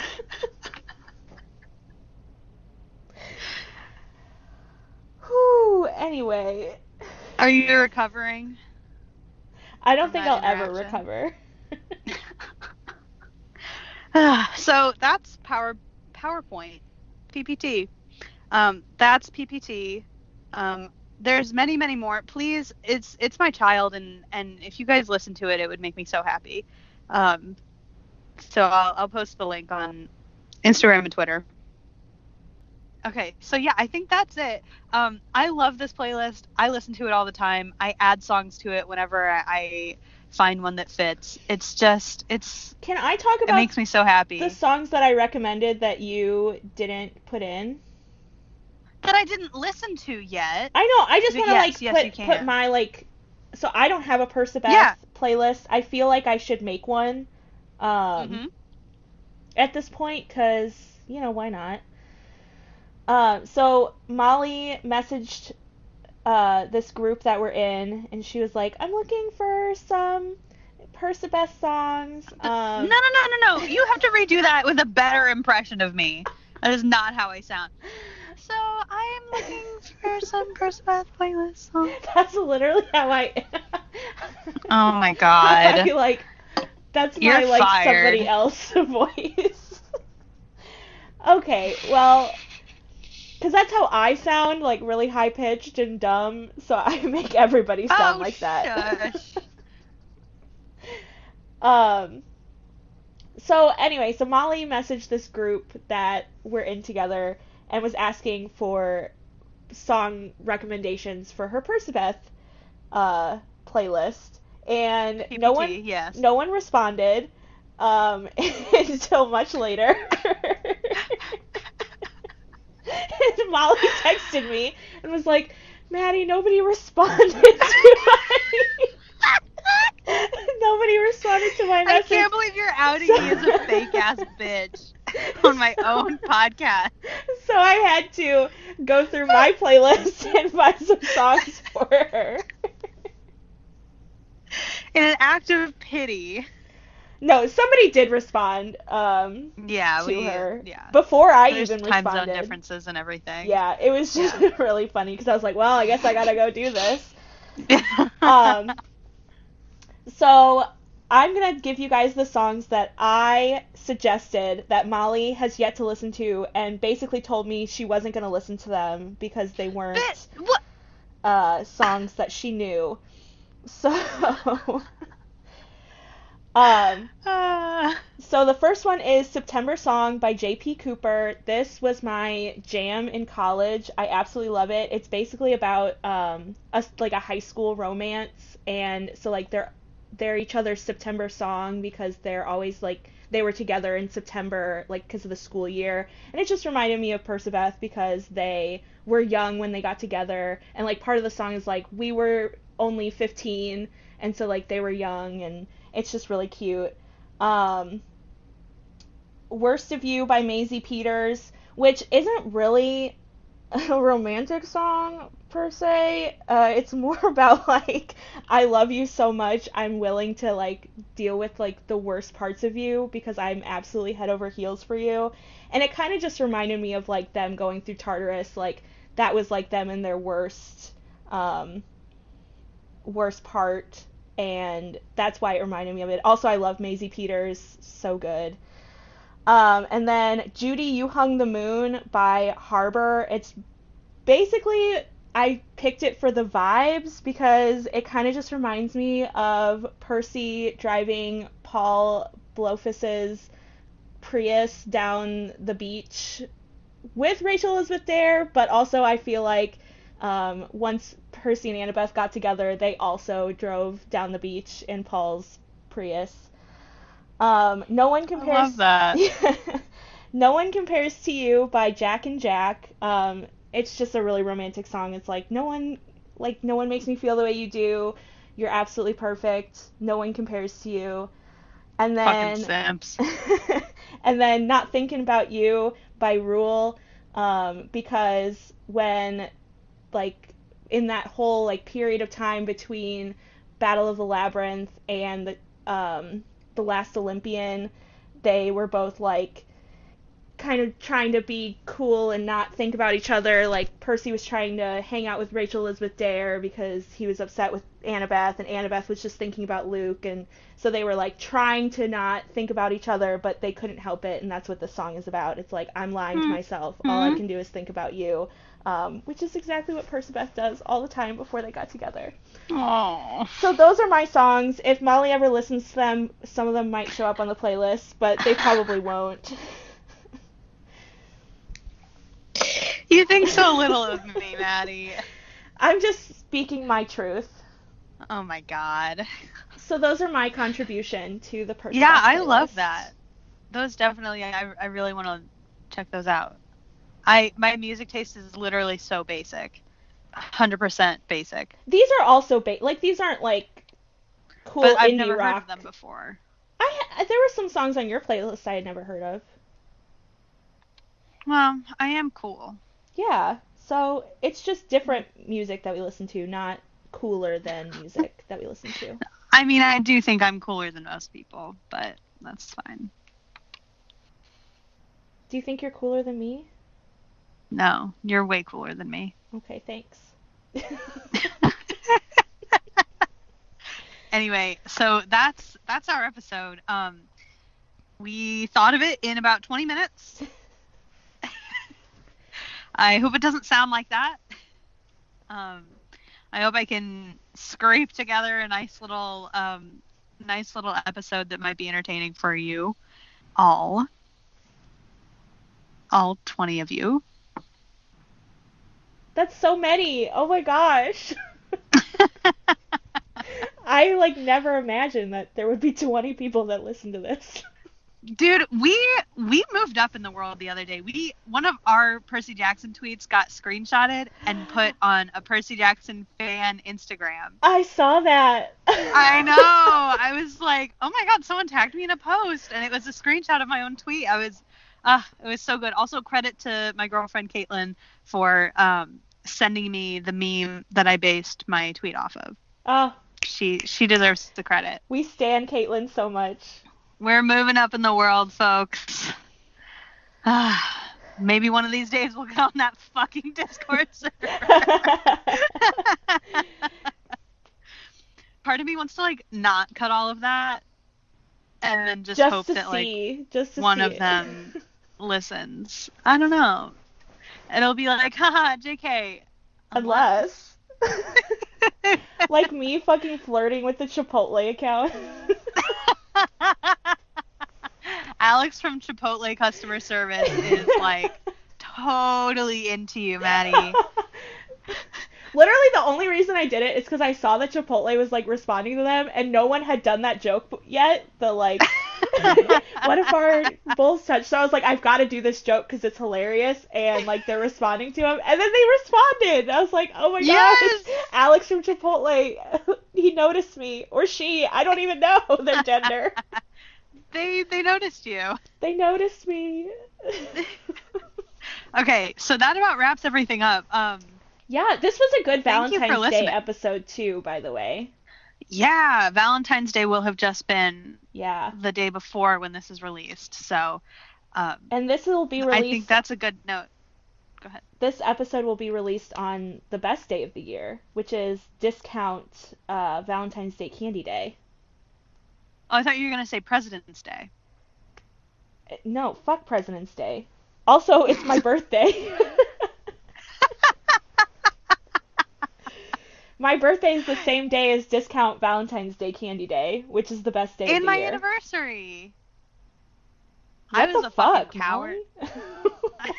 Whew, anyway. Are you recovering? I don't think I'll ever recover. [LAUGHS] so that's power PowerPoint, PPT. Um, that's PPT. Um, there's many, many more. Please, it's it's my child, and and if you guys listen to it, it would make me so happy. Um, so I'll I'll post the link on Instagram and Twitter. Okay, so yeah, I think that's it. Um, I love this playlist. I listen to it all the time. I add songs to it whenever I, find one that fits. It's just it's Can I talk about? it makes me so happy. the songs that I recommended that you didn't put in? that I didn't listen to yet. I know. I just want to yes, like yes, put put my like. So I don't have a Percabeth Yeah. playlist. I feel like I should make one. Um, Mhm. at this point because you know why not uh, so molly messaged uh, this group that we're in and she was like i'm looking for some percabeth songs um, no, no, no, no, no. You have to redo that with a better impression of me. That is not how I sound. So I am looking for some Percabeth playlist songs. [LAUGHS] that's literally how i [LAUGHS] Oh my god! [LAUGHS] I feel like that's my You're like fired. somebody else voice okay well because that's how I sound, like really high pitched and dumb. So [LAUGHS] I make everybody sound Oh, like that. [LAUGHS] um. So anyway, so Molly messaged this group that we're in together and was asking for song recommendations for her Percabeth uh, playlist, and no one yes. no one responded um, [LAUGHS] until much later. [LAUGHS] and Molly texted me and was like, Maddie, nobody responded to my [LAUGHS] nobody responded to my message. I can't believe you're outing me as a fake ass bitch [LAUGHS] on my own podcast. So I had to go through my playlist and find some songs for her. In an act of pity. No, somebody did respond um, Yeah, to we her yeah. before I There's even time responded. zone differences and everything. Yeah, it was just [LAUGHS] really funny because I was like, well, I guess I gotta go do this. [LAUGHS] Um, so I'm gonna give you guys the songs that I suggested that Molly has yet to listen to, and basically told me she wasn't gonna listen to them because they weren't uh, songs that she knew. So, [LAUGHS] um, Uh, so the first one is September Song by J.P. Cooper. This was my jam in college. I absolutely love it. It's basically about um a, like a high school romance and so like they're they're each other's September song because they're always like they were together in September like because of the school year. And it just reminded me of Percabeth because they were young when they got together and like part of the song is like we were only 15 and so like they were young and it's just really cute. Um, Worst of You by Maisie Peters, which isn't really a romantic song per se. Uh, it's more [LAUGHS] about like I love you so much, I'm willing to like deal with like the worst parts of you because I'm absolutely head over heels for you. And it kind of just reminded me of like them going through Tartarus, like that was like them in their worst um worst part and that's why it reminded me of it. Also I love Maisie Peters, so good. Um, and then Judy, You Hung the Moon by Harbor. It's basically I picked it for the vibes because it kind of just reminds me of Percy driving Paul Blofis's Prius down the beach with Rachel Elizabeth there, but also I feel like um, once Percy and Annabeth got together, they also drove down the beach in Paul's Prius. Um, no one compares. I love that. [LAUGHS] no one compares to you by Jack and Jack. Um, it's just a really romantic song. It's like no one, like no one makes me feel the way you do. You're absolutely perfect. No one compares to you. And Fucking then, simps. [LAUGHS] and then not thinking about you by Rule, um, because when, like, in that whole like period of time between Battle of the Labyrinth and the um, the Last Olympian, they were both like kind of trying to be cool and not think about each other. Like Percy was trying to hang out with Rachel Elizabeth Dare because he was upset with Annabeth, and Annabeth was just thinking about Luke, and so they were like trying to not think about each other, but they couldn't help it, and that's what the song is about. It's like I'm lying to Hmm. myself. All I Mhm. can do is think about you. Um, which is exactly what Percabeth does all the time before they got together. Oh. So those are my songs. If Molly ever listens to them, some of them might show up on the playlist, but they probably [LAUGHS] won't. You think so little of me, Maddie. I'm just speaking my truth. Oh my god. So those are my contribution to the person. Yeah, I love that. Those definitely I I really want to check those out. I my music taste is literally so basic. 100% basic. These are also ba- like these aren't like cool But I've indie never rock. heard of them before. I there were some songs on your playlist I had never heard of. Well, I am cool. Yeah. So it's just different music that we listen to, not cooler than music that we listen to. [LAUGHS] I mean, I do think I'm cooler than most people, but that's fine. Do you think you're cooler than me? No, you're way cooler than me. Okay, thanks. [LAUGHS] anyway, so that's that's our episode. Um, we thought of it in about 20 minutes. [LAUGHS] I hope it doesn't sound like that. Um, I hope I can scrape together a nice little um, nice little episode that might be entertaining for you all. All 20 of you. That's so many. Oh my gosh. [LAUGHS] I like never imagined that there would be 20 people that listen to this. Dude, we we moved up in the world the other day. We one of our Percy Jackson tweets got screenshotted and put [GASPS] on a Percy Jackson fan Instagram. I saw that. I [LAUGHS] know. I was like, "Oh my god, someone tagged me in a post." And it was a screenshot of my own tweet. I was uh it was so good. Also credit to my girlfriend Caitlin for um sending me the meme that I based my tweet off of. Oh, She she deserves the credit. we stand Caitlin so much. We're moving up in the world, folks. Ah, maybe one of these days we'll get on that fucking Discord [LAUGHS] server. Part of me wants to like not cut all of that, and then just, just hope that like see, just to one of them [LAUGHS] listens. I don't know. It'll be like, haha, JK. Unless, like me fucking flirting with the Chipotle account. [LAUGHS] Alex from Chipotle customer service is like totally into you, Maddie. [LAUGHS] Literally, the only reason I did it is because I saw that Chipotle was like responding to them, and no one had done that joke yet. The like, [LAUGHS] [LAUGHS] what if our bulls touch? So I was like, I've got to do this joke because it's hilarious, and like they're responding to him, and then they responded. I was like, oh my Yes! gosh, Alex from Chipotle, [LAUGHS] he noticed me, or she, I don't even know [LAUGHS] their gender. They they noticed you. they noticed me. Okay, so that about wraps everything up. Um, yeah, this was a good Thank you for Valentine's Day episode too, by the way. yeah, Valentine's Day will have just been Yeah. the day before when this is released. So, um, And this will be released I think that's a good note. Go ahead. this episode will be released on the best day of the year, which is discount uh, Valentine's Day Candy Day. Oh, I thought you were gonna say President's Day. Uh, No, fuck President's Day. Also, it's my [LAUGHS] birthday. [LAUGHS] my birthday is the same day as discount Valentine's Day Candy Day, which is the best day the my year. anniversary. What I was the a fucking fuck, coward. Molly? [LAUGHS]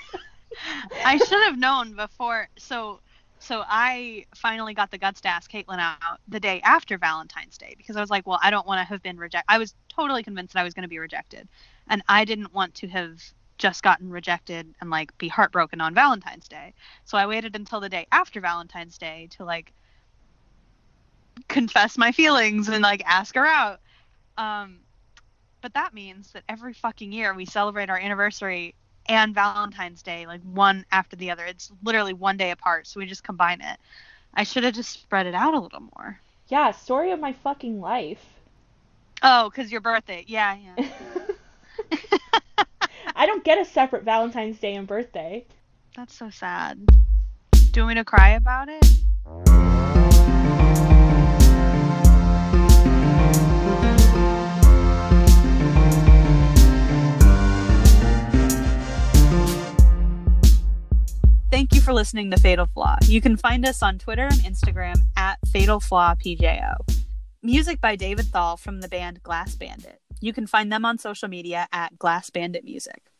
I should have known before. So, so I finally got the guts to ask Caitlin out the day after Valentine's Day because I was like, well, I don't want to have been rejected. I was totally convinced that I was going to be rejected, and I didn't want to have just gotten rejected and like be heartbroken on Valentine's Day. So I waited until the day after Valentine's Day to like confess my feelings and like ask her out. Um, but that means that every fucking year we celebrate our anniversary and Valentine's Day, like one after the other. It's literally one day apart, so we just combine it. I should have just spread it out a little more. yeah, story of my fucking life. Oh, because your birthday. Yeah, yeah. [LAUGHS] [LAUGHS] I don't get a separate Valentine's Day and birthday. That's so sad. Do you want me to cry about it? Thank you for listening to Fatal Flaw. You can find us on Twitter and Instagram at Fatal Flaw PJO. Music by David Thal from the band Glass Bandit. You can find them on social media at Glass Bandit Music.